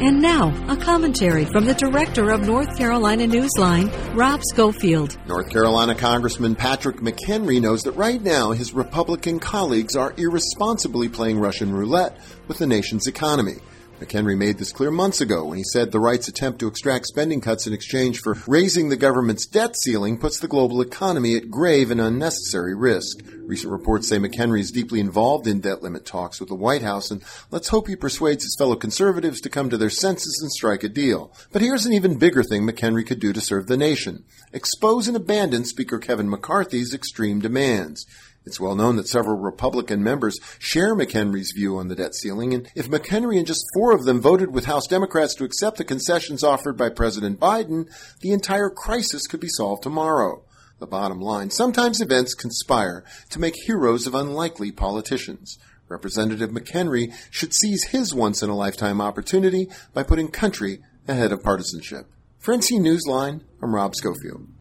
And now, a commentary from the director of North Carolina Newsline, Rob Schofield. North Carolina Congressman Patrick McHenry knows that right now his Republican colleagues are irresponsibly playing Russian roulette with the nation's economy. McHenry made this clear months ago when he said the right's attempt to extract spending cuts in exchange for raising the government's debt ceiling puts the global economy at grave and unnecessary risk. Recent reports say McHenry is deeply involved in debt limit talks with the White House, and let's hope he persuades his fellow conservatives to come to their senses and strike a deal. But here's an even bigger thing McHenry could do to serve the nation. Expose and abandon Speaker Kevin McCarthy's extreme demands. It's well known that several Republican members share McHenry's view on the debt ceiling, and if McHenry and just four of them voted with House Democrats to accept the concessions offered by President Biden, the entire crisis could be solved tomorrow. The bottom line sometimes events conspire to make heroes of unlikely politicians. Representative McHenry should seize his once in a lifetime opportunity by putting country ahead of partisanship. For Newsline, I'm Rob Schofield.